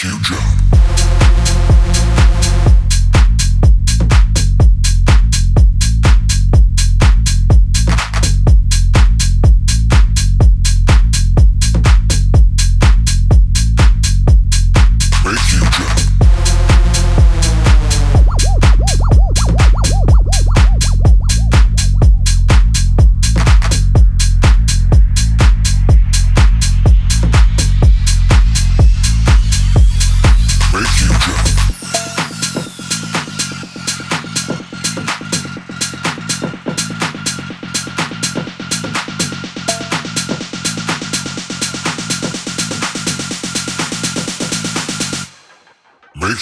future.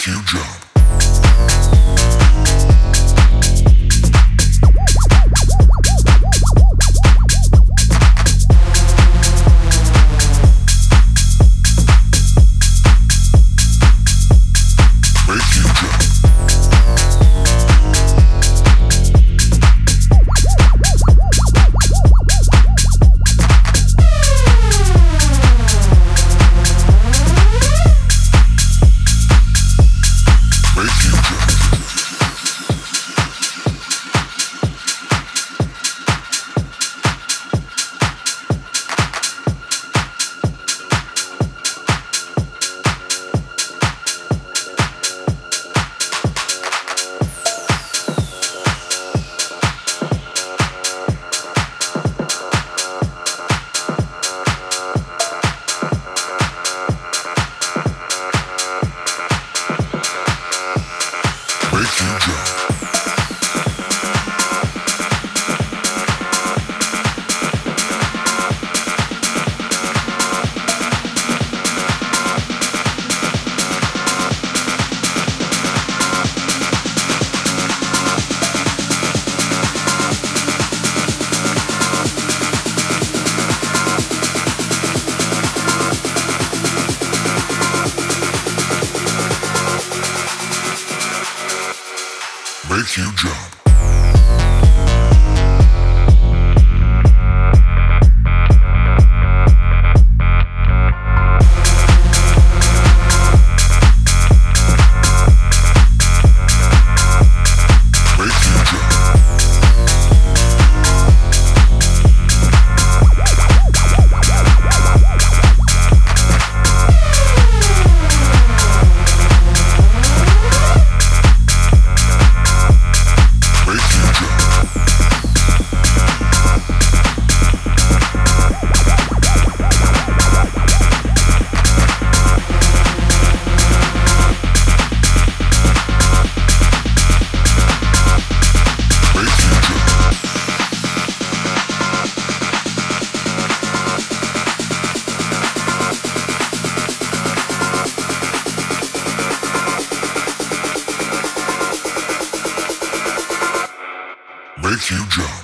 Make you. You jump. Future. Jones.